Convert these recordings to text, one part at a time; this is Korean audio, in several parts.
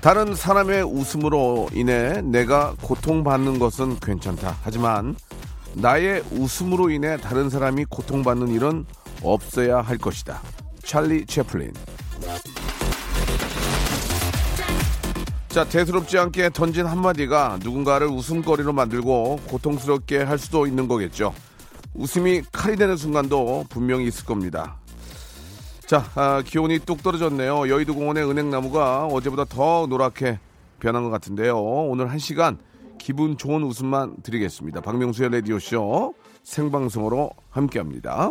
다른 사람의 웃음으로 인해 내가 고통받는 것은 괜찮다. 하지만 나의 웃음으로 인해 다른 사람이 고통받는 일은 없어야 할 것이다. 찰리 채플린. 자, 대수롭지 않게 던진 한마디가 누군가를 웃음거리로 만들고 고통스럽게 할 수도 있는 거겠죠. 웃음이 칼이 되는 순간도 분명히 있을 겁니다. 자, 아, 기온이 뚝 떨어졌네요. 여의도 공원의 은행나무가 어제보다 더 노랗게 변한 것 같은데요. 오늘 한 시간 기분 좋은 웃음만 드리겠습니다. 박명수의 라디오쇼 생방송으로 함께 합니다.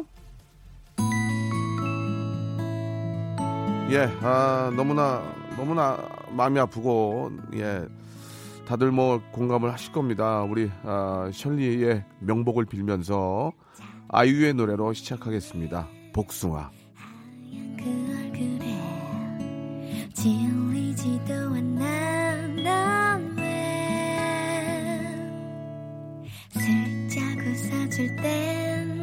예, 아, 너무나, 너무나 마음이 아프고, 예, 다들 뭐 공감을 하실 겁니다. 우리, 아, 셜리의 명복을 빌면서 아이유의 노래로 시작하겠습니다. 복숭아. 지울리지도 않아 넌왜? 슬쩍 웃어줄 땐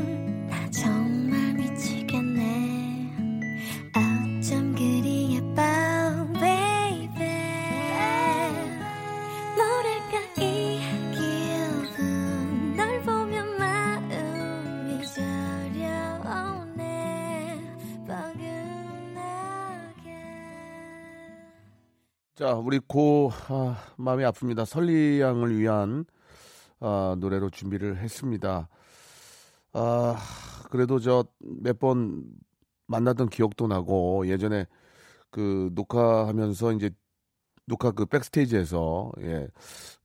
자, 우리 고 아, 마음이 아픕니다. 설리 양을 위한 아, 노래로 준비를 했습니다. 아, 그래도 저 몇 번 만났던 기억도 나고 예전에 그 녹화하면서 이제 녹화 그 백스테이지에서 예.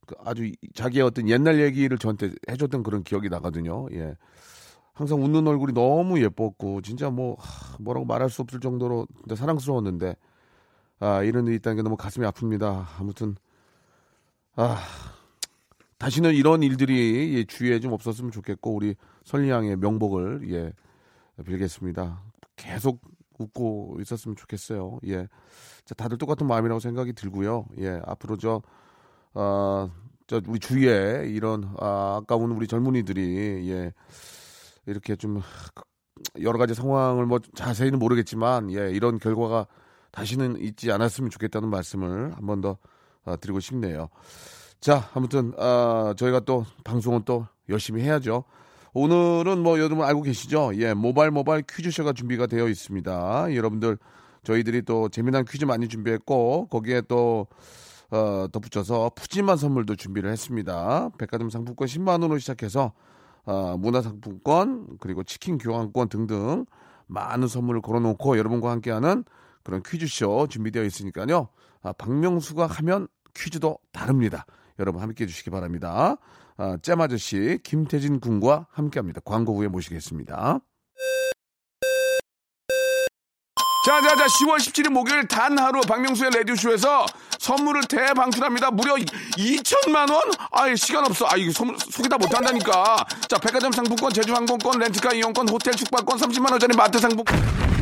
그 아주 이- 자기의 어떤 옛날 얘기를 저한테 해줬던 그런 기억이 나거든요. 예. 항상 웃는 얼굴이 너무 예뻤고 진짜 뭐 하, 뭐라고 말할 수 없을 정도로 진짜 사랑스러웠는데 아, 이런 일이 있다는 게 너무 가슴이 아픕니다. 아무튼, 아, 다시는 이런 일들이 예, 주위에 좀 없었으면 좋겠고, 우리 설리양의 명복을, 예, 빌겠습니다. 계속 웃고 있었으면 좋겠어요. 예. 자, 다들 똑같은 마음이라고 생각이 들고요. 예, 앞으로 저, 아, 저, 우리 주위에 이런, 아, 아까운 우리 젊은이들이, 예, 이렇게 좀, 여러 가지 상황을 뭐 자세히는 모르겠지만, 예, 이런 결과가 다시는 있지 않았으면 좋겠다는 말씀을 한 번더 어, 드리고 싶네요. 자, 아무튼 아, 저희가 또 방송은 또 열심히 해야죠. 오늘은 뭐 여러분 알고 계시죠? 예, 모바일 모바일 퀴즈쇼가 준비가 되어 있습니다. 여러분들 저희들이 또 재미난 퀴즈 많이 준비했고 거기에 또 어, 덧붙여서 푸짐한 선물도 준비를 했습니다. 백화점 상품권 10만 원으로 시작해서 어, 문화상품권 그리고 치킨 교환권 등등 많은 선물을 걸어놓고 여러분과 함께하는 그런 퀴즈쇼 준비되어 있으니까요. 아, 박명수가 하면 퀴즈도 다릅니다. 여러분 함께 해주시기 바랍니다. 아, 잼 아저씨 김태진 군과 함께합니다. 광고 후에 모시겠습니다. 자자자 10월 17일 목요일 단 하루 박명수의 라디오쇼에서 선물을 대방출합니다. 무려 2천만 원? 아이 시간 없어. 아 이거 소문 소개 다 못한다니까. 자 백화점 상품권, 제주항공권, 렌트카 이용권, 호텔 숙박권, 30만 원짜리 마트 상품권.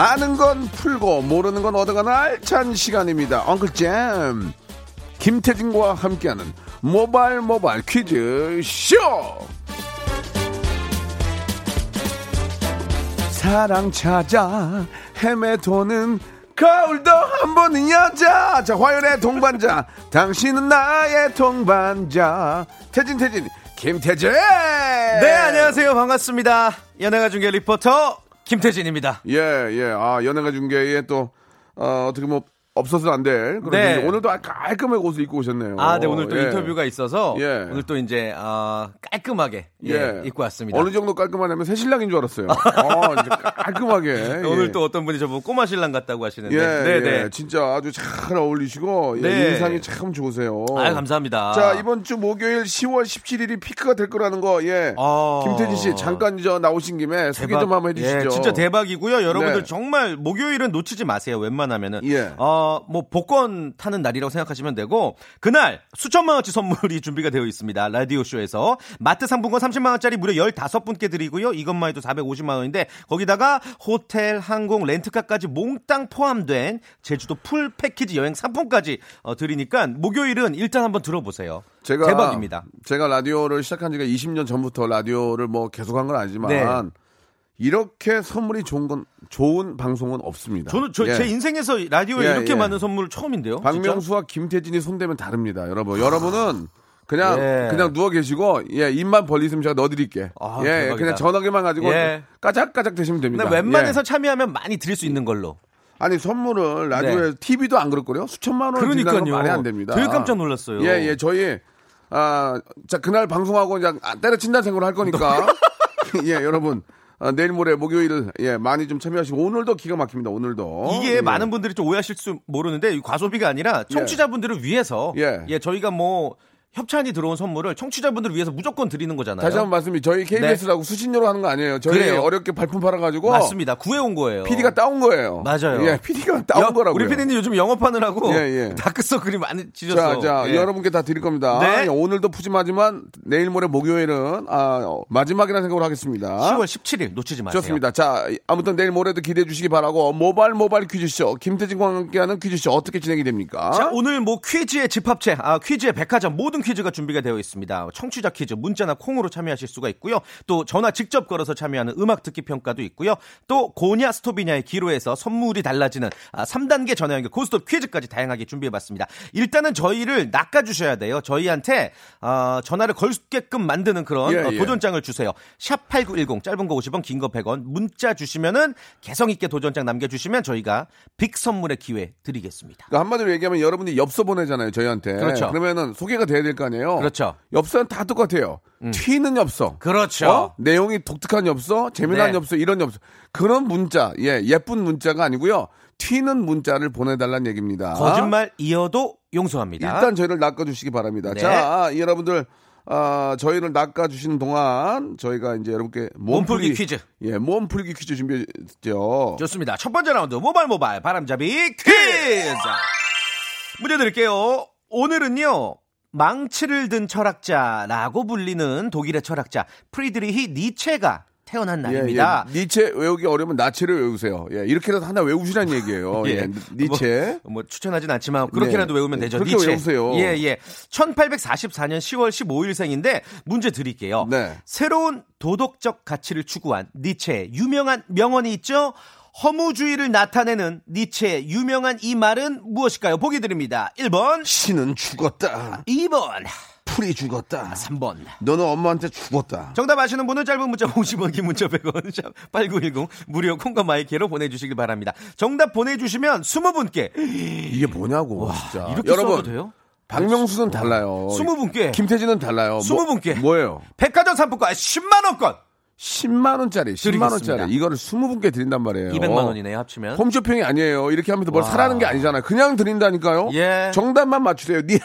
아는 건 풀고 모르는 건 얻어가는 알찬 시간입니다. 엉클잼 김태진과 함께하는 모바일 모바일 퀴즈 쇼. 사랑 찾아 헤매도는 거울도 한 번은 여자. 자 화요일의 동반자 당신은 나의 동반자 태진 태진 김태진. 네, 안녕하세요. 반갑습니다. 연예가 중계 리포터 김태진입니다. 예, 예. 아, 연예가 중계에 또, 어, 어떻게 뭐, 없어서는 안 될. 네. 오늘도 깔끔하게 옷을 입고 오셨네요. 아, 네, 오늘 또 예. 인터뷰가 있어서 예. 오늘 또 이제 어, 깔끔하게 예, 입고 왔습니다. 어느 정도 깔끔하냐면 새 신랑인 줄 알았어요. 어, 이제 깔끔하게. 오늘 예. 또 어떤 분이 저보고 꼬마 신랑 같다고 하시는데. 예, 네, 네. 예. 진짜 아주 잘 어울리시고 예, 네. 인상이 참 좋으세요. 아, 감사합니다. 자 이번 주 목요일 10월 17일이 피크가 될 거라는 거, 예. 아. 김태진 씨 잠깐 저 나오신 김에 소개 좀 한번 해 주시죠. 예, 진짜 대박이고요. 여러분들 네. 정말 목요일은 놓치지 마세요. 웬만하면은. 예. 어, 뭐 복권 타는 날이라고 생각하시면 되고 그날 수천만 원치 선물이 준비가 되어 있습니다. 라디오 쇼에서 마트 상품권 30만 원짜리 무려 15분께 드리고요. 이것만 해도 450만 원인데 거기다가 호텔, 항공, 렌트카까지 몽땅 포함된 제주도 full package 여행 상품까지 어, 드리니까 목요일은 일단 한번 들어보세요. 제가 대박입니다. 제가 라디오를 시작한 지가 20년 전부터 라디오를 뭐 계속한 건 아니지만 네. 이렇게 선물이 좋은 건 좋은 방송은 없습니다. 저는 저, 예. 제 인생에서 라디오에 예, 이렇게 예. 많은 선물 처음인데요. 진짜? 박명수와 김태진이 손대면 다릅니다, 여러분. 여러분은 그냥 예. 그냥 누워 계시고 예 입만 벌리시면 제가 넣어드릴게. 아, 예, 대박이다. 그냥 전화기만 가지고 예. 까작까작 되시면 됩니다. 웬만해서 예. 참여하면 많이 드릴 수 있는 걸로. 아니 선물을 라디오에 TV도 안 그럴걸요? 수천만 원 네. 그러니까요. 말이 안 됩니다. 되게 깜짝 놀랐어요. 예, 예, 저희 아, 자 그날 방송하고 그냥 아, 때려친다는 생각을 할 거니까 예, 여러분. 아, 내일 모레 목요일 예 많이 좀 참여하시고 오늘도 기가 막힙니다 오늘도 이게 예. 많은 분들이 좀 오해하실 수 모르는데 이 과소비가 아니라 청취자분들을 위해서 예. 예. 저희가 뭐 협찬이 들어온 선물을 청취자분들을 위해서 무조건 드리는 거잖아요. 다시 한번 말씀이 저희 KBS라고 수신료로 하는 거 아니에요 저희 네. 그래요. 어렵게 발품 팔아가지고 맞습니다. 구해온 거예요. PD가 따온 거예요. 맞아요. 예, PD가 따온 여- 거라고요. 우리 PD님 요즘 영업하느라고 예, 예. 다크서클이 많이 자, 지셨어. 자, 예. 여러분께 다 드릴 겁니다. 네. 오늘도 푸짐하지만 내일 모레 목요일은 아, 어, 마지막이라는 생각으로 하겠습니다. 10월 17일 놓치지 마세요. 좋습니다. 자, 아무튼 내일 모레도 기대해 주시기 바라고 모바일 모바일 퀴즈쇼 김태진과 함께하는 퀴즈쇼 어떻게 진행이 됩니까? 자, 오늘 뭐 퀴즈의 집합체, 아, 퀴즈의 백화점 모든 퀴즈가 준비가 되어 있습니다. 청취자 퀴즈, 문자나 콩으로 참여하실 수가 있고요. 또 전화 직접 걸어서 참여하는 음악 듣기 평가도 있고요. 또 고냐 스톱이냐의 기로에서 선물이 달라지는 아, 3단계 전화 연결 고스톱 퀴즈까지 다양하게 준비해 봤습니다. 일단은 저희를 낚아 주셔야 돼요. 저희한테 아, 전화를 걸수 있게끔 만드는 그런 예, 어, 예. 도전장을 주세요. 샵 8910 짧은 거 50원, 긴 거 100원. 문자 주시면은 개성 있게 도전장 남겨 주시면 저희가 빅 선물의 기회 드리겠습니다. 그러니까 한마디로 얘기하면 여러분이 엽서 보내잖아요, 저희한테. 그렇죠. 그러면은 소개가 돼야 될 거 아니에요? 그렇죠. 엽서는 다 똑같아요. 튀는 엽서. 그렇죠. 어? 내용이 독특한 엽서, 재미난 네. 엽서, 이런 엽서. 그런 문자, 예, 예쁜 문자가 아니고요. 튀는 문자를 보내달라는 얘기입니다. 거짓말 이어도 용서합니다. 일단 저희를 낚아주시기 바랍니다. 네. 자, 여러분들, 아, 저희를 낚아주시는 동안 저희가 이제 여러분께 몸풀기, 몸풀기 퀴즈. 예, 몸풀기 퀴즈 준비했죠. 좋습니다. 첫 번째 라운드 모바일 모바일 바람잡이 퀴즈. 문제 드릴게요. 오늘은요. 망치를 든 철학자라고 불리는 독일의 철학자 프리드리히 니체가 태어난 날입니다. 예, 예. 니체 외우기 어려우면 나체를 외우세요. 예, 이렇게라도 하나 외우시라는 얘기예요. 예, 니체. 뭐, 뭐 추천하진 않지만 그렇게라도 네. 외우면 되죠. 그렇게 니체. 외우세요. 예, 예. 1844년 10월 15일생인데 문제 드릴게요. 네. 새로운 도덕적 가치를 추구한 니체의 유명한 명언이 있죠. 허무주의를 나타내는 니체의 유명한 이 말은 무엇일까요? 보기 드립니다. 1번, 신은 죽었다. 2번, 풀이 죽었다. 3번. 너는 엄마한테 죽었다. 정답 아시는 분은 짧은 문자 50원, 긴 문자 100원, 샵 8910, 무료 콩과 마이크로 보내주시기 바랍니다. 정답 보내주시면 20분께. 이게 뭐냐고, 진짜. 이렇게 여러분, 써도 돼요? 박명수는 달라요. 20분께. 김태진은 달라요. 20분께. 뭐, 예요 백화점 상품권 10만원권! 10만 원짜리, 10만 드리겠습니다. 원짜리. 이거를 20분께 드린단 말이에요. 200만 원이네요, 합치면. 홈쇼핑이 아니에요. 이렇게 하면서 뭘 와. 사라는 게 아니잖아요. 그냥 드린다니까요. 예. 정답만 맞추세요. 니,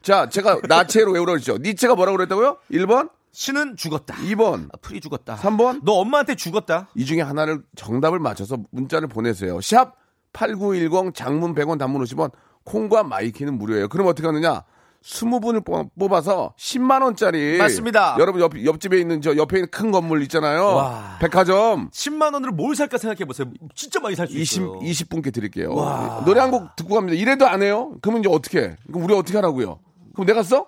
자, 제가 니체로 외우라고 했죠. 니체가 뭐라고 그랬다고요? 1번, 신은 죽었다. 2번, 아, 풀이 죽었다. 3번. 너 엄마한테 죽었다. 이 중에 하나를 정답을 맞춰서 문자를 보내세요. 샵8910 장문 100원 단문 50원 콩과 마이케이는 무료예요. 그럼 어떻게 하느냐? 20분을 뽑아서 10만 원짜리 맞습니다. 여러분 옆, 옆집에 있는 저 옆에 있는 큰 건물 있잖아요. 와. 백화점 10만 원으로 뭘 살까 생각해 보세요. 진짜 많이 살수 20, 있어요. 20분께 드릴게요. 노래 한 곡 듣고 갑니다. 이래도 안 해요? 그러면 이제 어떻게 해? 그럼 우리 어떻게 하라고요? 그럼 내가 써?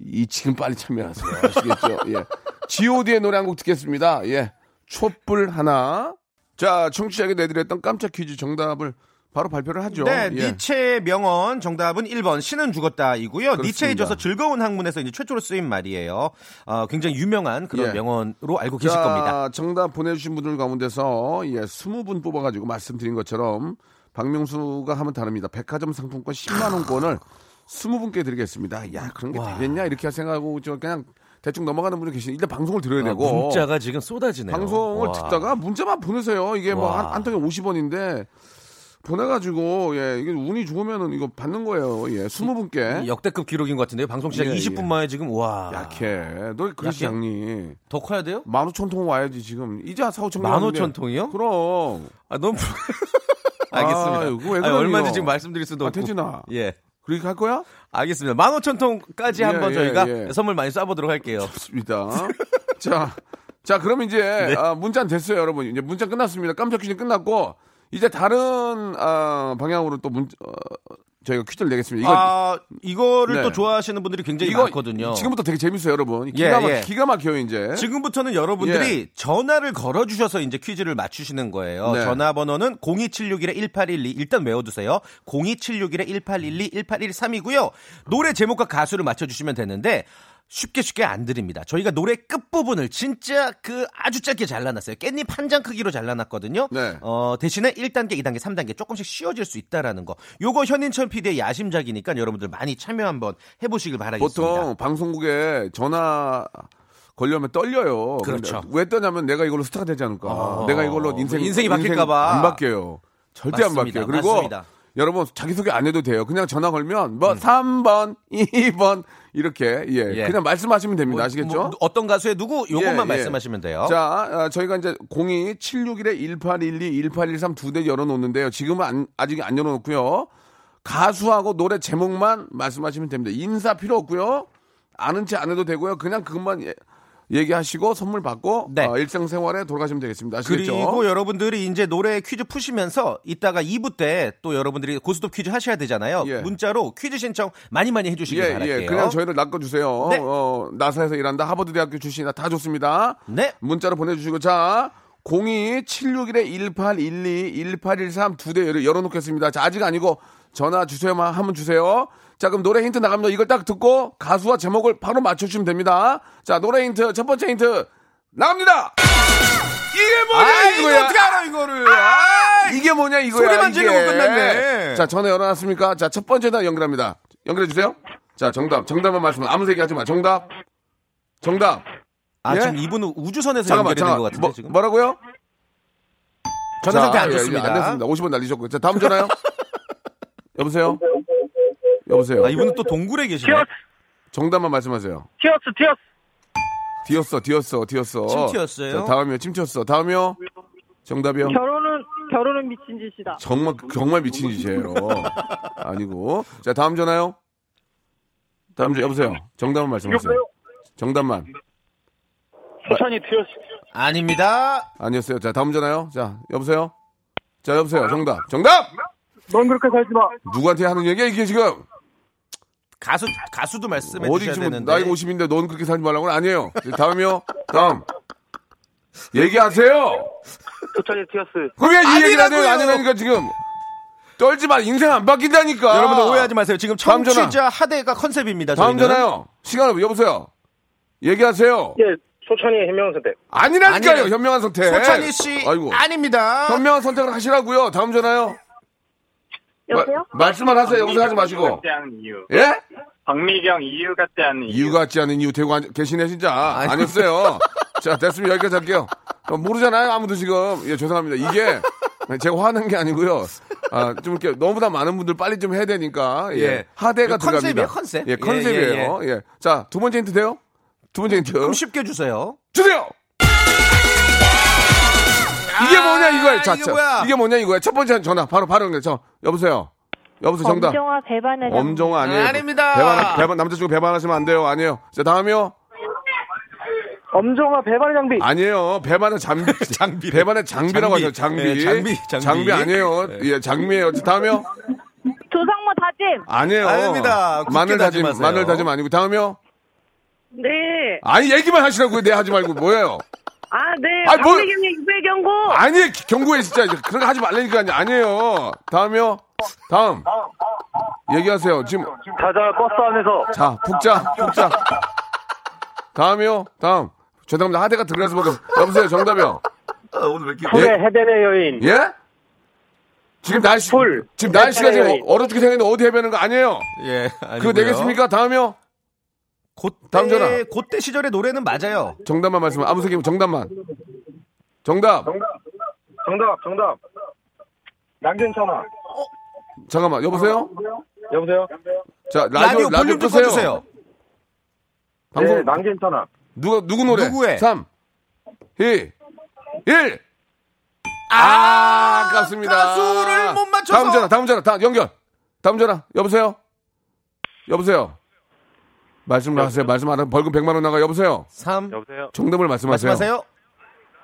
이 지금 빨리 참여하세요. 아시겠죠? 예. G.O.D의 노래 한 곡 듣겠습니다. 예. 촛불 하나. 자, 청취자에게 내드렸던 깜짝 퀴즈 정답을 바로 발표를 하죠. 네, 예. 니체의 명언 정답은 1번 신은 죽었다이고요. 니체에 져서 즐거운 학문에서 이제 최초로 쓰인 말이에요. 어, 굉장히 유명한 그런 예. 명언으로 알고 계실 자, 겁니다. 정답 보내주신 분들 가운데서 예, 20분 뽑아가지고 말씀드린 것처럼 박명수가 하면 다릅니다. 백화점 상품권 10만 원권을 20분께 드리겠습니다. 야 그런 게 되겠냐 이렇게 생각하고 저 그냥 대충 넘어가는 분이 계시니 일단 방송을 들어야 되고 아, 문자가 지금 쏟아지네요. 방송을 와. 듣다가 문자만 보내세요. 이게 뭐 와. 한한 통에 50원인데 보내가지고 예 이게 운이 좋으면은 이거 받는 거예요. 예 20분께 역대급 기록인 것 같은데요. 방송 시작 예, 20분 예. 만에 지금 와 약해. 너 그러지? 않니? 더 커야 돼요? 만 오천 통 와야지 지금 이제 한 4, 5천 만 오천 통이요? 그럼 아 너무 알겠습니다. 아유, 아니, 그러니, 얼마든지 너. 지금 말씀드릴 수도 아, 없고. 태진아. 예. 그렇게 할 거야? 알겠습니다. 만 오천 통까지 예, 한번 예, 저희가 예. 선물 많이 쏴보도록 할게요. 좋습니다. 자, 자, 그럼 이제 네. 아, 문자 됐어요, 여러분. 이제 문자 끝났습니다. 깜짝 퀴즈 끝났고 이제 다른 아, 방향으로 또 문, 어, 저희가 퀴즈를 내겠습니다. 이거 아 이거를 네. 또 좋아하시는 분들이 굉장히 이거 많거든요. 지금부터 되게 재밌어요, 여러분. 예, 기가, 막, 예. 기가 막혀요, 이제. 지금부터는 여러분들이 전화를 걸어주셔서 이제 퀴즈를 맞추시는 거예요. 네. 전화번호는 02761-1812 일단 외워두세요. 02761-1812 1813이고요. 노래 제목과 가수를 맞춰주시면 되는데 쉽게 쉽게 안 드립니다. 저희가 노래 끝부분을 진짜 그 아주 짧게 잘라놨어요. 깻잎 한 장 크기로 잘라놨거든요. 네. 어, 대신에 1단계, 2단계, 3단계 조금씩 쉬워질 수 있다라는 거. 요거 현인철 PD의 야심작이니까 여러분들 많이 참여 한번 해보시길 바라겠습니다. 보통 방송국에 전화 걸려면 떨려요. 그렇죠. 왜 떠냐면 내가 이걸로 스타가 되지 않을까. 어. 내가 이걸로 인생, 인생이 바뀔까봐. 안 바뀌어요. 절대 안 맞습니다. 바뀌어요. 그리고 맞습니다. 여러분 자기소개 안 해도 돼요. 그냥 전화 걸면 뭐 3번, 2번 이렇게 예, 예. 그냥 말씀하시면 됩니다. 뭐, 아시겠죠? 뭐, 어떤 가수의 누구 요것만 예, 예. 말씀하시면 돼요. 자, 아, 저희가 이제 02 761에 1812, 1813 두 대 열어 놓는데요. 지금은 안- 아직 안 열어 놓고요. 가수하고 노래 제목만 말씀하시면 됩니다. 인사 필요 없고요. 아는 체안 해도 되고요. 그냥 그것만 예- 얘기하시고 선물 받고 네. 어, 일상생활에 돌아가시면 되겠습니다. 아시겠죠? 그리고 여러분들이 이제 노래 퀴즈 푸시면서 이따가 2부 때 또 여러분들이 고스톱 퀴즈 하셔야 되잖아요. 예. 문자로 퀴즈 신청 많이 많이 해주시길 예, 바랄게요. 예. 그냥 저희를 낚아주세요. 네. 어, 나사에서 일한다. 하버드 대학교 출신이나 다 좋습니다. 네. 문자로 보내주시고 자 02-761-1812, 1813 두 대 열어놓겠습니다. 자 아직 아니고 전화 주세요만 하면 주세요. 자 그럼 노래 힌트 나갑니다. 이걸 딱 듣고 가수와 제목을 바로 맞춰주시면 됩니다. 자 노래 힌트 첫 번째 힌트 나갑니다. 이게 뭐냐 아, 이거? 어떻게 알아 이거를? 아, 이게 뭐냐 이거야? 소리만. 지르고 끝났네. 자 전화 열어놨습니까? 자 첫 번째 다 연결합니다. 연결해 주세요. 자 정답 정답만 말씀 아무 얘기 하지 마. 정답 정답. 아, 예? 지금 이분은 우주선에서 잠깐만, 연결이 된것 잠깐만. 같은데 뭐, 지금. 뭐라고요? 전화 상태 자, 안 예, 예, 좋습니다. 안 됐습니다. 50원 날리셨고. 자, 다음 전화요. 여보세요? 여보세요? 아, 이분은 또 동굴에 계시네. 정답만 말씀하세요. Tears Tears 뒤었어, 뒤었어, 뒤었어. 침 튀었어요? 자, 다음이요. 침 튀었어. 다음이요. 정답이요. 결혼은 결혼은 미친 짓이다. 정말, 정말 미친 짓이에요. 아니고. 자, 다음 전화요. 다음 전 여보세요. 정답만 말씀하세요. 정답만. 소찬휘 Tears 아닙니다. 아니었어요. 자, 다음 전화요. 자, 여보세요. 자, 여보세요. 정답. 정답! 넌 그렇게 살지 마. 누구한테 하는 얘기야, 이게 지금? 가수 가수도 말씀해 어디 주셔야 지금 되는데. 나이 50인데 넌 그렇게 살지 말라고 는 아니에요. 다음이요. 다음. 얘기하세요. 소찬이 티어스 그럼 왜이 얘기를 안 해요? 아니라고요. 아니라니까 지금. 떨지 마. 인생 안 바뀐다니까. 여러분들 오해하지 마세요. 지금 다음 전화. 청취자 하대가 컨셉입니다. 다음 저희는. 전화요. 시간 여보세요. 얘기하세요. 예 소찬이의 현명한 선택. 아니라니까요. 아니라- 현명한 선택. 소찬희 씨 아이고. 아닙니다. 현명한 선택을 하시라고요. 다음 전화요. 여보세요? 마- 말씀만 하세요. 여보세요 하지 마시고. 같지 않은 이유. 예? 박미경 이유 같지 않은 이유. 이유 같지 않은 이유 되고 앉- 계시네 진짜 아니었어요. 자 됐습니다 여기까지 할게요. 어, 모르잖아요 아무도 지금 예 죄송합니다 이게 제가 화는 게 아니고요. 아 좀 이렇게 너무나 많은 분들 빨리 좀 해야 되니까 예, 예. 하대가 이거 컨셉이에요, 들어갑니다. 컨셉. 예 컨셉이에요. 예, 예. 자두 번째 힌트 돼요? 두 번째 힌트 좀 쉽게 주세요. 주세요. 이게 뭐냐 이거야. 자, 이게 자, 뭐야? 이게 뭐냐 이거야. 첫 번째 전화 바로 바로 연결. 저 여보세요. 여보세요 정답. 엄정화 배반의 엄정화 아니에요. 아닙니다. 배반, 배반 남자 친구 배반하시면 안 돼요. 아니에요. 자 다음이요. 엄정화 배반의 장비. 아니에요. 배반은 장비. 장비. 배반의 장비라고 장비. 하죠. 장비. 예, 장비, 장비. 아니에요. 예, 장미예요. 자, 다음이요. 조상모 다짐. 아니에요. 아닙니다. 마늘 다짐, 다짐하세요. 마늘 다짐 아니고 다음이요. 네. 아니 얘기만 하시라고요. 네 하지 말고 뭐예요? 아, 네. 뭘- 박미 경고. 아니, 경고해, 진짜. 그런 거 하지 말라니까. 아니에요. 다음이요. 다음. 얘기하세요. 지금, 자자 버스 안에서 자, 푹 자, 푹 자. 다음이요. 다음. 죄송합니다. 하대가 들어가서 먹어. 여보세요, 정답이요. 풀의 헤덴의 여인 예? 지금 날씨, 풀. 지금 날씨가 지금. 얼어 죽게 생겼는데 어디 해배는 거 아니에요? 예. 그거 아니고요. 내겠습니까? 다음이요. 다음 전화. 그때 시절의 노래는 맞아요. 정답만 말씀, 아무 소리 정답만. 정답. 정답 정답 난 괜찮아 잠깐만, 여보세요? 여보세요 자, 라디오, 라디오, 라디오 볼륨 좀 끄세요. 꺼주세요. 방송, 네 난 괜찮아 누가, 누구 노래? 누구의? 3, 2, 1. 아, 아깝습니다. 가수를 못 맞춰서. 다음 전화, 다음 전화, 다음 연결. 다음 전화, 여보세요? 여보세요? 말씀을 하세요. 말씀 안 하면 벌금 100만 원 나가. 여보세요? 3 여보세요 정답을 말씀하세요. 말씀하세요.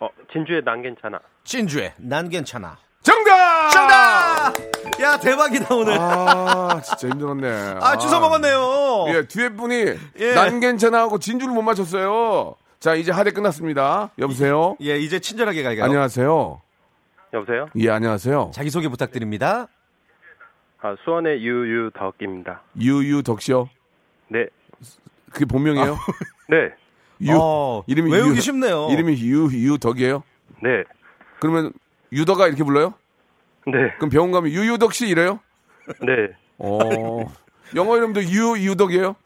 어 진주의 난 괜찮아 진주의 난 괜찮아. 정답! 정답! 야 대박이다 오늘. 아, 진짜 힘들었네. 아, 주워 먹었네요. 예, 뒤에 분이 예. 난 괜찮아 하고 진주를 못 맞췄어요. 자, 이제 하대 끝났습니다. 여보세요? 예, 이제 친절하게 갈까요? 안녕하세요. 여보세요 예, 안녕하세요. 자기 소개 부탁드립니다. 아 수원의 유유덕입니다 유유덕 씨요. 네 그게 본명이에요? 네. 유. 어, 이름이 외우기 유- 쉽네요. 이름이 유 유덕이에요? 네. 그러면 유덕아 이렇게 불러요? 네. 그럼 병원 가면 유유덕 씨 이래요? 네. 어. 영어 이름도 유 유덕이에요?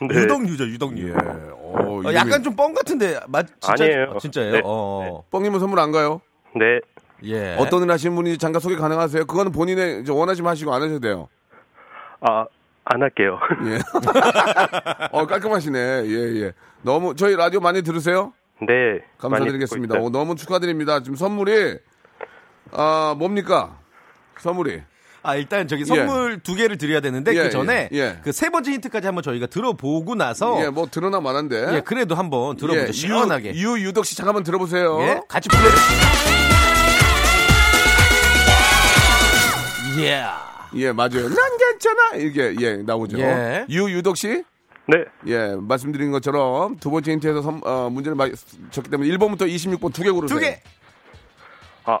네. 유덕유죠, 유덕유. 예. 어, 어, 약간 좀 뻥 같은데 맞 진짜 아니에요. 어, 진짜예요? 네. 어. 뻥이면 선물 안 가요? 네. 예. 어떤 일 하시는 분인지 잠깐 소개 가능하세요? 그거는 본인의 이제 원하시면 하시고 안 하셔도 돼요. 아, 안 할게요. 예. 어, 깔끔하시네. 예, 예. 너무, 저희 라디오 많이 들으세요? 네. 감사드리겠습니다. 어, 듣고 너무 축하드립니다. 지금 선물이, 아, 뭡니까? 선물이. 아, 일단 저기 선물 두 개를 드려야 되는데 예, 그 전에 예, 예. 그세 번째 힌트까지 한번 저희가 들어보고 나서 예, 뭐 드러나 만한데. 예, 그래도 한번 들어보죠. 예, 시원하게. 유, 유 유덕 씨 잠깐만 들어보세요. 예, 같이 불러주세요. 예. 예, 맞아요. 난 괜찮아. 이게, 예, 나오죠. 예. 유유덕 씨? 네. 예, 말씀드린 것처럼 두 번째 힌트에서 선- 어, 문제를 맞췄기 때문에 1번부터 26번 두 개 고르세요. 두 개. 아,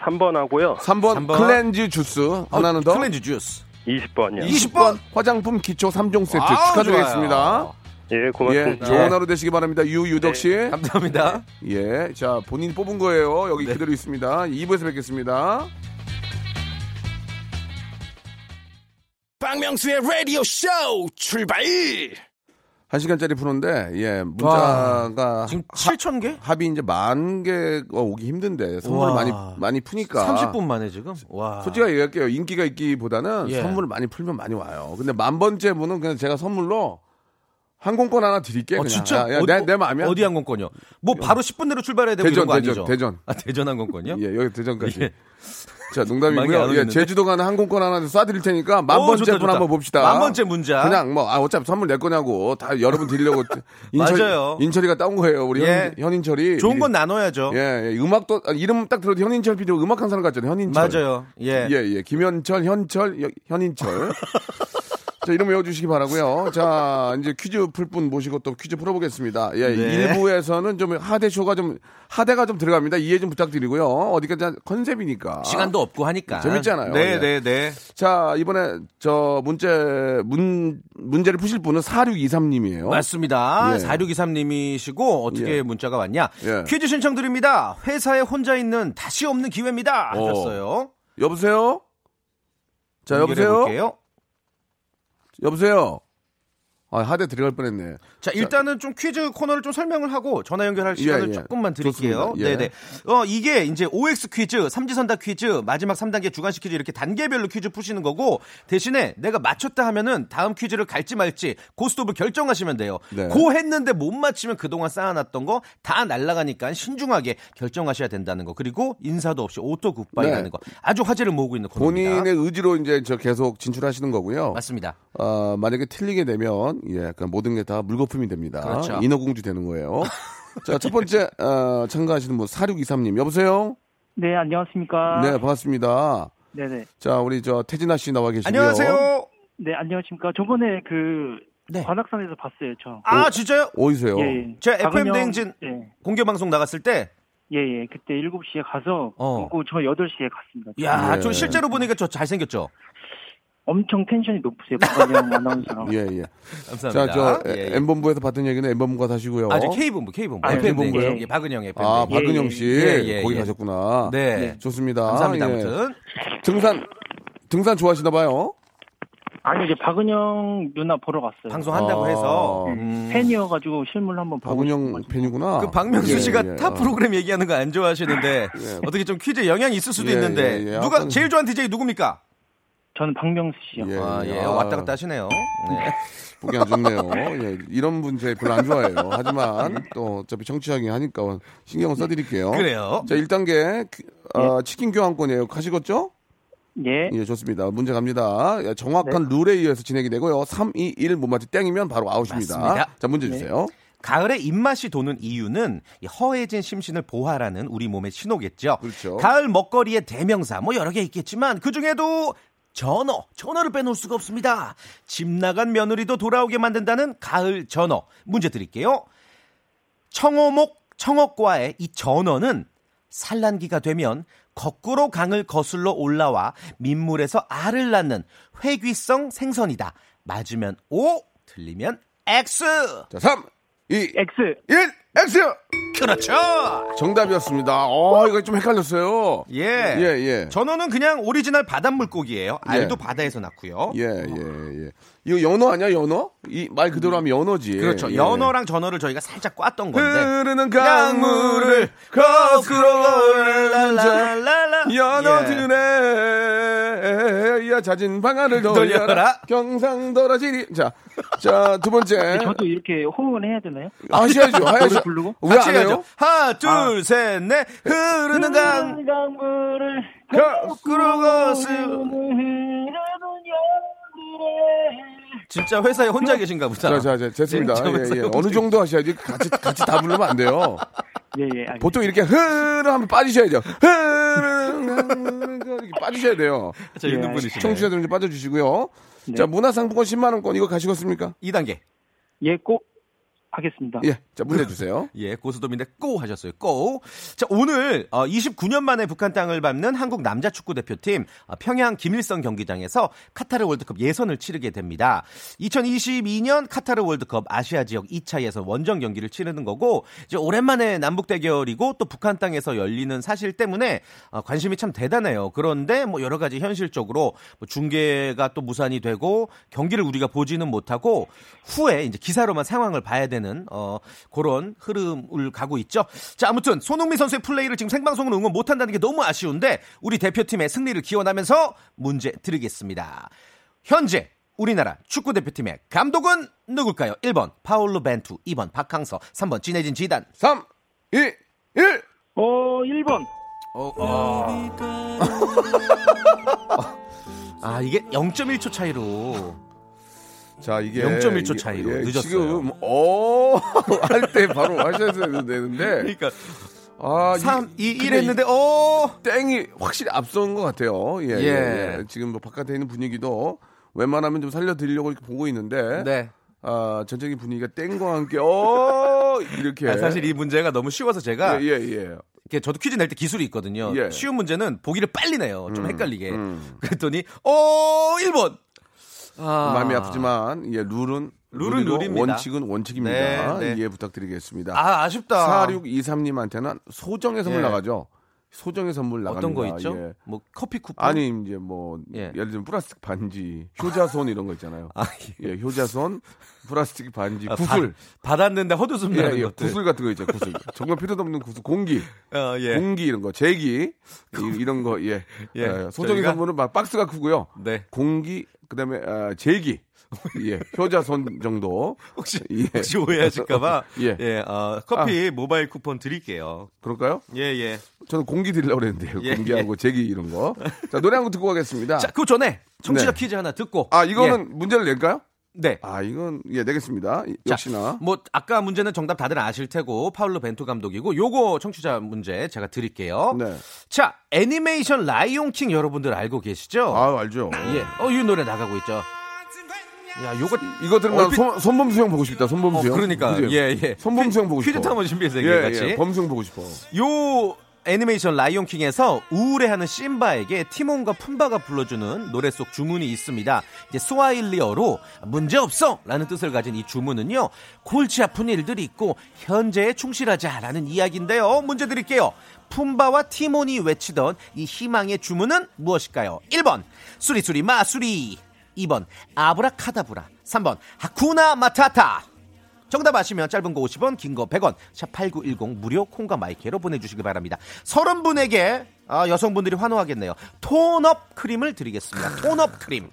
3번 하고요. 3번, 삼 번. 클렌즈 주스. 하나는 더. 클렌즈 주스. 20번이요. 20번. 화장품 기초 3종 세트 아우, 축하드리겠습니다. 좋아요. 예, 예, 고맙습니다. 좋은 하루 되시기 바랍니다. 유유덕 씨. 감사합니다. 예, 자, 본인 뽑은 거예요. 여기 그대로 있습니다. 2부에서 뵙겠습니다. 박명수의 라디오 쇼 출발 한 시간짜리 푸는데, 예, 문자가 지금 하- 7천 개? 합이 이제 만 개가 오기 힘든데 선물을 와. 많이 많이 푸니까 30분 만에 지금. 와. 솔직하게 얘기할게요. 인기가 있기보다는 예. 선물을 많이 풀면 많이 와요. 근데 만 번째 분은 그냥 제가 선물로 항공권 하나 드릴게. 어, 그냥. 진짜? 야, 야, 어디, 내, 내 마음이야. 어디 항공권이요? 뭐 바로 10분 내로 출발해야 되고 대전, 이런 거 대전, 아니죠? 대전. 아, 대전 항공권이요? 예, 여기 대전까지. 예. 자, 농담이고요. 예? 제주도 가는 항공권 하나 쏴드릴 테니까 만 오, 번째 좋다, 분 좋다. 한번 봅시다. 만 번째 문자. 그냥 뭐, 아, 어차피 선물 낼 거냐고. 다 여러분 드리려고. 맞아요. 인철이가 따온 거예요. 우리 예. 현, 현인철이. 좋은 건 나눠야죠. 예, 예, 음악도, 아, 이름 딱 들어도 현인철 비디오 음악 한 사람 같잖아요. 현인철. 맞아요. 예. 예, 예. 김현철, 현철, 여- 현인철. 자, 이름 외워주시기 바라고요 자, 이제 퀴즈 풀 분 모시고 또 퀴즈 풀어보겠습니다. 예, 네. 일부에서는 좀 하대쇼가 좀, 하대가 좀 들어갑니다. 이해 좀 부탁드리고요. 어디까지 컨셉이니까. 시간도 없고 하니까. 재밌잖아요. 네, 예. 네, 네. 자, 이번에 저 문제, 문, 문제를 푸실 분은 4623님이에요. 맞습니다. 예. 4623님이시고 어떻게 예. 문자가 왔냐? 예. 퀴즈 신청 드립니다. 회사에 혼자 있는 다시 없는 기회입니다. 어. 하셨어요. 여보세요? 자, 여보세요? 볼게요. 여보세요? 아, 하대 들어갈 뻔 했네. 자, 일단은 좀 퀴즈 코너를 좀 설명을 하고 전화 연결할 시간을 예. 조금만 드릴게요. 예. 네네. 어, 이게 이제 OX 퀴즈, 삼지선다 퀴즈, 마지막 3단계 주관식 퀴즈 이렇게 단계별로 퀴즈 푸시는 거고 대신에 내가 맞췄다 하면은 다음 퀴즈를 갈지 말지 고스톱을 결정하시면 돼요. 네. 고 했는데 못 맞히면 그동안 쌓아놨던 거 다 날라가니까 신중하게 결정하셔야 된다는 거. 그리고 인사도 없이 auto goodbye 네. 거. 아주 화제를 모으고 있는 코너입니다. 본인의 의지로 이제 저 계속 진출하시는 거고요. 맞습니다. 어, 만약에 틀리게 되면 예, 그 모든 게 다 물거품이 됩니다. 그렇죠. 인어공주 되는 거예요. 자, 첫 번째 어, 참가하시는 분 4623님 여보세요? 네, 안녕하십니까. 네, 반갑습니다. 네네. 자, 우리 저 태진아 씨 나와 계시고요. 안녕하세요. 네, 안녕하십니까. 저번에 그, 네. 관악산에서 봤어요, 저. 아, 진짜요? 어디세요? 예, 예. 제가 FM 대행진 예. 공개 방송 나갔을 때 예, 예. 그때 7시에 가서 어. 보고 저 8시에 갔습니다. 야, 예. 저 실제로 보니까 저 잘생겼죠? 엄청 텐션이 높으세요. 박관영 아나운서랑. 예, 예. 감사합니다. 자, 저 예, 예. M본부에서 받은 얘기는 M본부가 다시고요. 아, 저 K본부, K본부. 아, FM K본부요? 예, 박은영 FM. 아, 예, 박은영 예, 씨. 예, 예, 거기 예. 가셨구나. 네. 좋습니다. 감사합니다. 예. 아무튼. 등산, 등산 좋아하시나 봐요. 아니, 이제 박은영 누나 보러 갔어요. 방송한다고 아. 해서. 음. 팬이어가지고 실물 한번 보고 박은영 싶어가지고. 팬이구나. 그 박명수 예, 씨가 예. 타 프로그램 얘기하는 거 안 좋아하시는데 어떻게 좀 퀴즈에 영향이 있을 수도 예, 있는데 예, 예. 누가 제일 좋아하는 DJ 누굽니까? 저는 박명수 씨요. 예, 아, 예. 아, 왔다 갔다 하시네요. 네. 보기 안 좋네요. 예, 이런 분제 별로 안 좋아해요. 하지만 또 어차피 정치하기 하니까 신경을 써드릴게요. 그래요. 자, 1단계 어, 치킨 교환권이에요. 가시겠죠? 예. 예, 좋습니다. 문제 갑니다. 예, 정확한 룰에 의해서 진행이 되고요. 3, 2, 1 못 맞지 땡이면 바로 아웃입니다. 맞습니다. 자, 문제 주세요. 가을에 입맛이 도는 이유는 이 허해진 심신을 보하라는 우리 몸의 신호겠죠. 그렇죠. 가을 먹거리의 대명사 뭐 여러 개 있겠지만 그 중에도 전어, 전어를 빼놓을 수가 없습니다. 집 나간 며느리도 돌아오게 만든다는 가을 전어. 문제 드릴게요. 청어목, 청어과의 이 전어는 산란기가 되면 거꾸로 강을 거슬러 올라와 민물에서 알을 낳는 회귀성 생선이다. 맞으면 O, 틀리면 X. 자, 3, 2, X. 1, X! 그렇죠. 정답이었습니다. 어, 이거 좀 헷갈렸어요. 예. 예, 예. 전어는 그냥 오리지널 바닷물고기예요. 알도 예. 바다에서 낳고요. 예, 예, 예. 이거 연어 아니야, 연어? 이 말 그대로 하면 연어지. 그렇죠. 예. 연어랑 전어를 저희가 살짝 꽈던 건데. 흐르는 강물을 자 랄랄라. 예. 연어들의 야 잦은 방아를 돌려라 돌려라. 경상도라 지리 자, 자 두 번째 저도 이렇게 호응을 해야 되나요? 하셔야죠 하셔야죠 노래 부르고? 왜 같이 안 해요? 하나, 둘, 아. 셋, 넷. 흐르는 강. 강물을 거꾸로 거슬. 진짜 회사에 혼자 계신가 보다. 자, 자, 자, 됐습니다. 예, 예. 어느 정도 하셔야지 같이 같이 다 부르면 안 돼요. 예, 예. 알겠습니다. 보통 이렇게 흐르 하면 빠지셔야죠. 흐르 이렇게 빠지셔야 돼요. 자, 있는 분이시네. 청취자들 좀 빠져주시고요. 네. 자, 문화상품권 10만 원권 이거 가시겠습니까? 2단계. 예, 꼭 하겠습니다. 예, 자 문제 주세요. 예, 고수도민데 고 하셨어요. 고. 자, 오늘 어, 29년 만에 북한 땅을 밟는 한국 남자 축구 대표팀 어, 평양 김일성 경기장에서 카타르 월드컵 예선을 치르게 됩니다. 2022년 카타르 월드컵 아시아 지역 2차 예선 원정 경기를 치르는 거고 이제 오랜만에 남북 대결이고 또 북한 땅에서 열리는 사실 때문에 어, 관심이 참 대단해요. 그런데 뭐 여러 가지 현실적으로 뭐 중계가 또 무산이 되고 경기를 우리가 보지는 못하고 후에 이제 기사로만 상황을 봐야 되는 어 그런 흐름을 가고 있죠. 자, 아무튼 손흥민 선수의 플레이를 지금 생방송으로 응원 못 한다는 게 너무 아쉬운데 우리 대표팀의 승리를 기원하면서 문제 드리겠습니다. 현재 우리나라 축구 대표팀의 감독은 누굴까요? 1번 파울루 벤투, 2번 박항서, 3번 진해진 지단. 3, 2, 1. 어, 1번. 아, 이게 0.1초 차이로 자, 이게 0.1초 차이로 늦었어요. 지금 어, 할 때 바로 하셔야 되는데 그러니까 아, 3, 이- 2, 1 근데 했는데 어 땡이 확실히 앞선 것 같아요. 예, 예. 예. 예. 지금 뭐 바깥에 있는 분위기도 웬만하면 좀 살려드리려고 이렇게 보고 있는데 네. 아, 전적인 분위기가 땡과 함께 어 이렇게 아, 사실 이 문제가 너무 쉬워서 제가 예, 예, 예. 이렇게 저도 퀴즈 낼 때 기술이 있거든요. 예. 쉬운 문제는 보기를 빨리 내요. 좀 헷갈리게. 음. 그랬더니 어 1번. 아. 마음이 아프지만 예, 룰은 룰은 룰입니다. 원칙은 원칙입니다. 네, 네. 이해 부탁드리겠습니다. 아, 아쉽다. 4623님한테는 소정의 선물 예. 나가죠. 소정의 선물 나갑니다. 어떤 거 있죠? 예. 뭐 커피 쿠폰? 아니 이제 뭐 예. 예. 를 들면 플라스틱 반지, 효자손 이런 거 있잖아요. 아, 예, 효자손, 플라스틱 반지, 아, 구슬, 받, 받았는데 헛웃음 예, 나는 예, 것들. 구슬 같은 거 있죠. 구슬. 정말 필요도 없는 구슬, 공기, 어, 예. 공기 이런 거, 제기 이, 이런 거, 예, 예, 예, 소정의 저희가- 선물은 막 박스가 크고요. 네. 공기, 그다음에 아, 제기, 예, 효자손 정도. 혹시 예. 혹시 오해하실까봐 예. 예, 어, 커피 모바일 쿠폰 드릴게요. 그럴까요? 예, 예. 저는 공기 드리려고 그랬는데요. 예, 공기하고 제기 이런 거. 자, 노래 한 곡 듣고 가겠습니다. 자, 그 전에 청취자 네. 퀴즈 하나 듣고. 아, 이거는 예. 문제를 낼까요? 네. 아, 이건 예, 내겠습니다. 이- 자, 역시나. 뭐 아까 문제는 정답 다들 아실 테고 파울로 벤투 감독이고 요거 청취자 문제 제가 드릴게요. 네. 자, 애니메이션 라이온킹 여러분들 알고 계시죠? 아, 알죠. 예. 어, 이 노래 나가고 있죠. 야, 요거 이거 들으면 얼핏- 손, 손범수 형 보고 싶다. 손범수 어, 형. 그러니까 그죠? 예, 예. 손범수 형 보고 퀴즈 싶어. 한번 준비해서 예, 같이. 예. 범수 형 보고 싶어. 요 애니메이션 라이온킹에서 우울해하는 심바에게 티몬과 푼바가 불러주는 노래 속 주문이 있습니다. 이제 스와힐리어로 문제 없어라는 뜻을 가진 이 주문은요 골치 아픈 일들이 있고 현재에 충실하자라는 이야기인데요. 문제 드릴게요. 푼바와 티몬이 외치던 이 희망의 주문은 무엇일까요? 1번 수리수리 마수리 2번 아브라카다브라 3번 Hakuna Matata 정답 아시면 짧은 거 50원, 긴 거 100원, 샵8910 무료 콩과 마이케이로 보내주시기 바랍니다. 30분에게 아, 여성분들이 환호하겠네요. tone-up 크림을 드리겠습니다. tone-up 크림.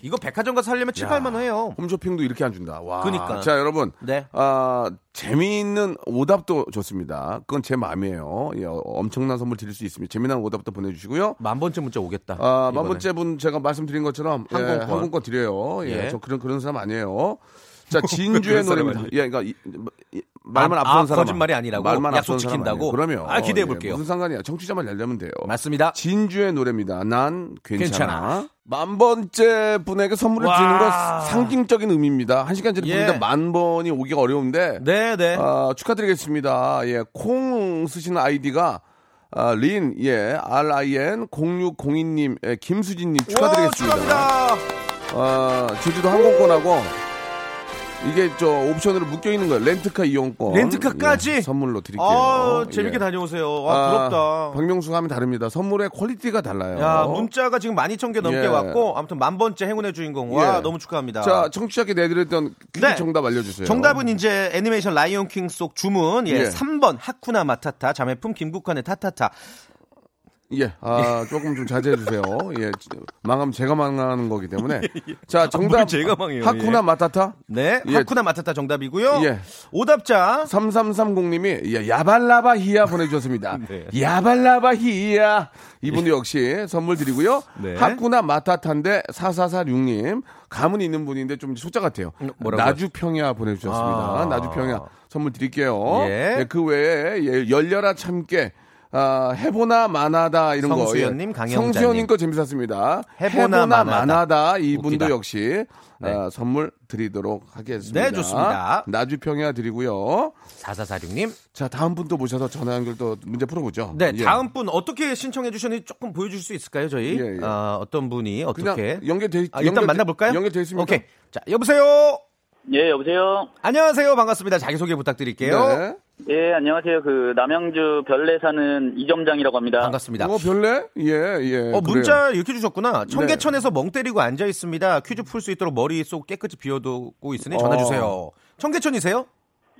이거 백화점 가서 살려면 7, 8만 원 해요. 홈쇼핑도 이렇게 안 준다. 와. 그니까. 자, 여러분. 네. 아, 재미있는 오답도 좋습니다. 그건 제 마음이에요. 예, 엄청난 선물 드릴 수 있습니다. 재미난 오답도 보내주시고요. 만 번째 문자 오겠다. 아, 만 이번에. 번째 분 제가 말씀드린 것처럼 예, 항공권. 항공권 드려요. 예, 예. 저 그런 그런 사람 아니에요. 자, 진주의 노래입니다. 예, 그러니까 이, 이, 말만 아, 앞선 아, 사람 거짓말이 아니라고? 말만 약속 지킨다고? 그러면 아, 기대해 예, 볼게요. 무슨 상관이야? 청취자만 열려면 돼요. 맞습니다. 진주의 노래입니다. 난 괜찮아. 괜찮아. 만 번째 분에게 선물을 와. 드리는 건 상징적인 의미입니다. 한 시간 전에 예. 부르는데 만 번이 오기가 어려운데 네, 네. 아, 축하드리겠습니다. 예, 콩 쓰시는 아이디가 아, 린, 예, RIN 0602님, 예, 김수진님 축하드리겠습니다. 오, 축하합니다. 아, 제주도 항공권하고 이게 저 옵션으로 묶여 있는 거예요. 렌트카 이용권. 렌트카까지? 예, 선물로 드릴게요. 아, 재밌게 예. 다녀오세요. 아, 부럽다. 박명수 하면 다릅니다. 선물의 퀄리티가 달라요. 야, 문자가 지금 12,000개 넘게 예. 왔고, 아무튼 만 번째 행운의 주인공. 와, 예. 너무 축하합니다. 자, 청취자께 내드렸던 퀴즈 네. 정답 알려 주세요. 정답은 이제 애니메이션 라이온 킹 속 주문, 예, 예. 3번 하쿠나 마타타, 자매품 김국환의 타타타. 예, 아, 조금 좀 자제해 주세요. 예, 망하면 제가 망하는 거기 때문에. 자, 정답. 뭘 제가 망해요, 하쿠나 예. 마타타? 네, 예. 하쿠나 마타타 정답이고요. 예. 오답자 3330님이 예, 야발라바 히야 보내주셨습니다. 네. 야발라바 히야. 이분도 역시 선물 드리고요. 네. 하쿠나 마타타인데 4446님. 가문 있는 분인데 좀 소자 같아요. 음, 뭐라고요? 나주평야 보내주셨습니다. 아. 나주평야 선물 드릴게요. 예. 그 외에 예, 열려라 참깨. 아, 해보나 마나다 이런 거. 성수연님, 강영자님. 성수연님 거 재밌었습니다. 해보나 마나다. 이분도 웃기다. 역시 네. 아, 선물 드리도록 하겠습니다. 네, 좋습니다. 나주평야 드리고요. 4446님. 자, 다음 분 또 모셔서 전화 연결 또 문제 풀어보죠. 네, 예. 다음 분 어떻게 신청해 주셨는지 조금 보여줄 수 있을까요, 저희? 예, 예. 아, 어떤 분이 어떻게? 연결돼 아, 일단 연결돼- 만나볼까요? 연결돼 있습니까? 오케이. 자, 여보세요? 예, 여보세요? 안녕하세요. 반갑습니다. 자기소개 부탁드릴게요. 네. 예, 안녕하세요. 그, 남양주 별내 사는 이점장이라고 합니다. 반갑습니다. 어, 별래? 예, 예. 어, 그래요. 문자 이렇게 주셨구나. 청계천에서 멍 때리고 앉아 있습니다. 퀴즈 풀 수 있도록 머릿속 깨끗이 비워두고 있으니 전화 어. 주세요. 청계천이세요?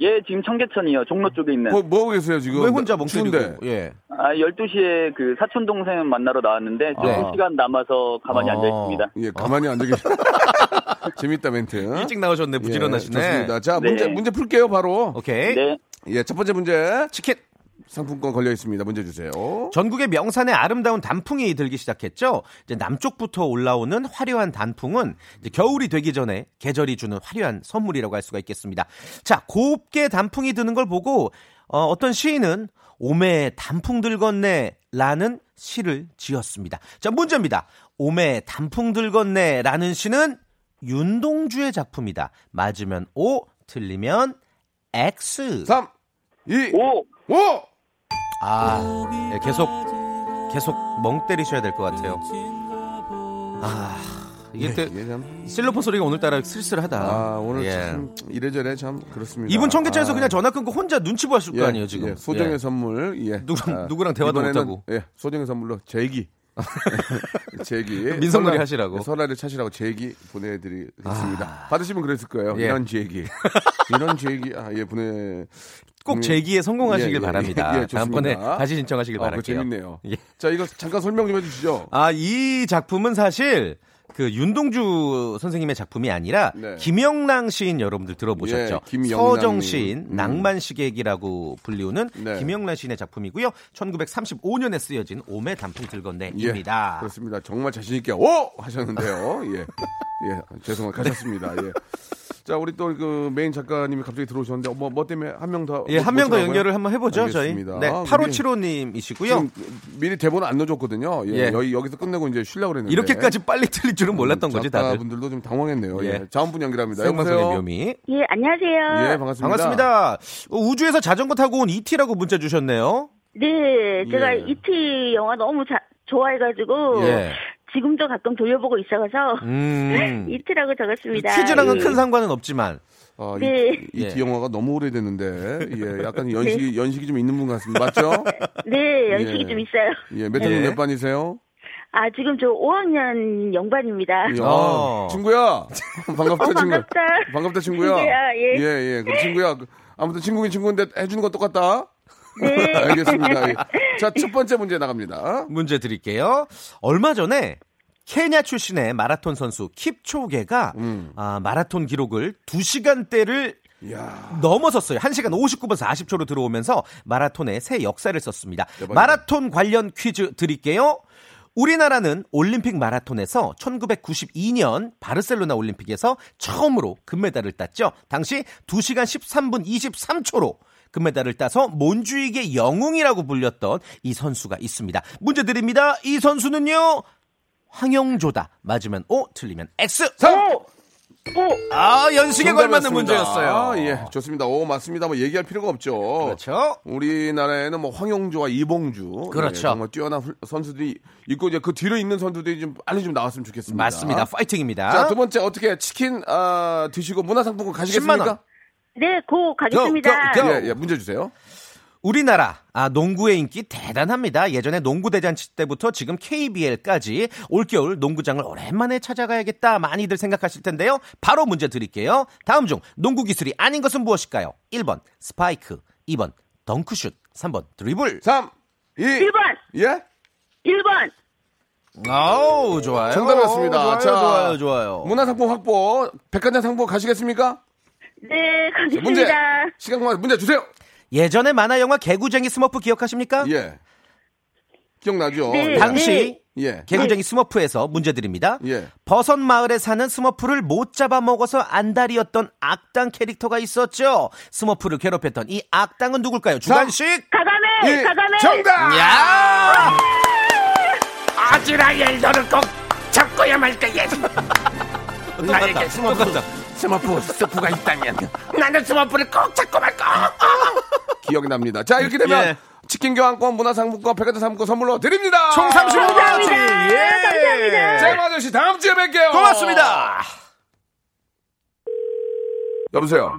예, 지금 청계천이요. 종로 쪽에 있는. 뭐, 뭐 하고 계세요, 지금? 왜 혼자 멍 추운데. 때리고? 예. 아, 12시에 그 사촌 동생 만나러 나왔는데 조금 네. 시간 남아서 가만히 어. 앉아 있습니다. 예, 가만히 앉아 계세요. 재밌다, 멘트. 일찍 나오셨네. 부지런하시네. 예, 좋습니다. 자, 네. 문제, 문제 풀게요, 바로. 오케이. 네. 예, 첫 번째 문제. 치킨. 상품권 걸려 있습니다. 문제 주세요. 전국의 명산에 아름다운 단풍이 들기 시작했죠. 이제 남쪽부터 올라오는 화려한 단풍은 이제 겨울이 되기 전에 계절이 주는 화려한 선물이라고 할 수가 있겠습니다. 자, 곱게 단풍이 드는 걸 보고 어, 떤 시인은 오메 단풍들 건네라는 시를 지었습니다. 자, 문제입니다. 오메 단풍들 건네라는 시는 윤동주의 작품이다. 맞으면 O, 틀리면 X. 3, 2, 오! 5! 아, 예, 계속 계속 멍 때리셔야 될 것 같아요. 아, 이게 또 이게 참. 실로폰 소리가 오늘따라 쓸쓸하다. 아, 오늘 예. 참 이래저래 참 그렇습니다. 이분 청계천에서 아. 그냥 전화 끊고 혼자 눈치 보았을 거 아니에요 지금. 예, 소정의 예. 선물. 예. 누구랑- 누구랑 대화도 못하고. 예, 소정의 선물로 제기. 제기. 민성놀이 설날- 하시라고. 설날을 차시라고 제기 보내드리겠습니다. 받으시면 그랬을 거예요. 예. 이런 제기. 이런 제기. 아, 예, 보내. 꼭 음, 제기에 성공하시길 예, 예, 바랍니다. 예. 다음번에 다시 신청하시길 아, 바랄게요. 재밌네요. 예. 자, 이거 잠깐 설명 좀 해주시죠. 아, 이 작품은 사실 그 윤동주 선생님의 작품이 아니라 네. 김영랑 시인 여러분들 들어보셨죠? 예, 김영랑 서정 님. 시인, 음. 낭만 시객이라고 불리우는 네. 김영랑 시인의 작품이고요. 1935년에 쓰여진 오메 단풍 예, 들겄네입니다. 그렇습니다. 정말 자신 있게, 오! 하셨는데요. 예. 예, 죄송합니다. 가셨습니다. 예. 자, 우리 또 그 메인 작가님이 갑자기 들어오셨는데 뭐, 뭐 때문에 한 명 더. 예, 한 명 더? 연결을 한번 해보죠, 알겠습니다. 저희. 네, 아, 8575님이시고요. 지금 미리 대본을 안 넣어줬거든요. 예, 예. 여기, 여기서 끝내고 이제 쉬려고 그랬는데. 이렇게까지 빨리 틀릴 줄은 몰랐던 거지, 다들. 작가분들도 좀 당황했네요. 예. 예. 다음 분 연결합니다. 생방송의? 묘미. 예, 안녕하세요. 예, 반갑습니다. 반갑습니다. 어, 우주에서 자전거 타고 온 이티라고 문자 주셨네요. 네, 제가 예. 이티 영화 너무 자, 좋아해가지고 예. 지금도 가끔 돌려보고 있어서 음. 이티라고 적었습니다. 퀴즈랑은 예. 큰 상관은 없지만. 아, 네. 이, 이티 예. 영화가 너무 오래됐는데, 예, 약간 연식이, 연식이 좀 있는 분 같습니다. 맞죠? 네, 연식이 예. 좀 있어요. 예, 몇 학년 예. 몇 반이세요? 아, 지금 저 5학년 영반입니다. 예, 어. 아, 친구야. 반갑다, 어, 친구. 반갑다. 반갑다, 친구야. 친구야, 예. 예, 예. 그럼 친구야. 그, 아무튼 친구긴 친구인데 해주는 건 똑같다. 네. 알겠습니다. 예. 자, 첫 번째 문제 나갑니다. 문제 드릴게요. 얼마 전에 케냐 출신의 마라톤 선수 킵초게가 음. 아, 마라톤 기록을 2시간대를 이야. 넘어섰어요. 1시간 59분 40초로 들어오면서 마라톤의 새 역사를 썼습니다. 대박이다. 마라톤 관련 퀴즈 드릴게요. 우리나라는 올림픽 마라톤에서 1992년 바르셀로나 올림픽에서 처음으로 금메달을 땄죠. 당시 2시간 13분 23초로 금메달을 따서 몬주익의 영웅이라고 불렸던 이 선수가 있습니다. 문제 드립니다. 이 선수는요. 황영조다. 맞으면 O, 틀리면 X. 3! 아, 연식에 걸맞는 문제였어요. 아, 예, 좋습니다. 오, 맞습니다. 뭐 얘기할 필요가 없죠. 그렇죠. 우리나라에는 뭐 황영조와 이봉주. 그렇죠. 예, 정말 뛰어난 훌- 선수들이 있고 이제 그 뒤로 있는 선수들이 좀 빨리 좀 나왔으면 좋겠습니다. 맞습니다. 파이팅입니다. 자, 두 번째 어떻게 치킨 아, 드시고 문화상품권 가시겠습니까? 10만 원. 네, 고 가겠습니다. 고, 고, 고. 예, 예, 문제 주세요. 우리나라 아 농구의 인기 대단합니다. 예전에 농구 대잔치 때부터 지금 KBL까지 올겨울 농구장을 오랜만에 찾아가야겠다 많이들 생각하실 텐데요. 바로 문제 드릴게요. 다음 중 농구 기술이 아닌 것은 무엇일까요? 1번 스파이크, 2번 덩크슛, 3번 드리블. 3, 2, 1번, 예? 1번. 아우 좋아요. 정답이었습니다. 좋아요, 자, 좋아요, 좋아요. 문화상품 확보, 백화점 상품 가시겠습니까? 네. 가겠습니다. 시간 그만 문제 주세요. 예전에 만화 영화 개구쟁이 스머프 기억하십니까? 예. 기억나죠? 네. 예. 당시 예. 개구쟁이 스머프에서 문제 드립니다. 예. 버섯 마을에 사는 스머프를 못 잡아먹어서 안달이었던 악당 캐릭터가 있었죠. 스머프를 괴롭혔던 이 악당은 누굴까요? 주관식. 가가멜, 예. 가가멜. 정답! 야! 아지라엘 너를 꼭 잡고야 말 거야. 나에게 스머프, 스머프 스프가 있다면 나는 스머프를 꼭 잡고 말 거야. 기억이 납니다. 자, 이렇게 되면 예. 치킨 교환권, 문화상품권, 백화점 상품권 선물로 드립니다. 총 35만 원치. 감사합니다. 예. 감사합니다. 자, 아저씨 다음 주에 뵐게요. 고맙습니다. 여보세요.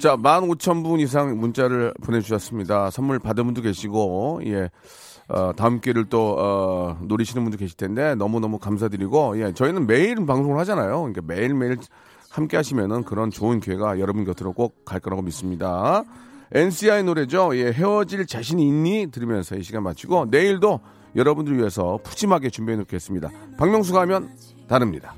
자, 15,000분 이상 문자를 보내주셨습니다. 선물 받은 분도 계시고, 예. 어, 다음 기회를 또, 어, 노리시는 분도 계실 텐데, 너무너무 감사드리고, 예. 저희는 매일 방송을 하잖아요. 그러니까 매일매일 함께 하시면은 그런 좋은 기회가 여러분 곁으로 꼭 갈 거라고 믿습니다. NCI 노래죠. 예. 헤어질 자신이 있니? 들으면서 이 시간 마치고, 내일도 여러분들 위해서 푸짐하게 준비해 놓겠습니다. 박명수가 하면 다릅니다.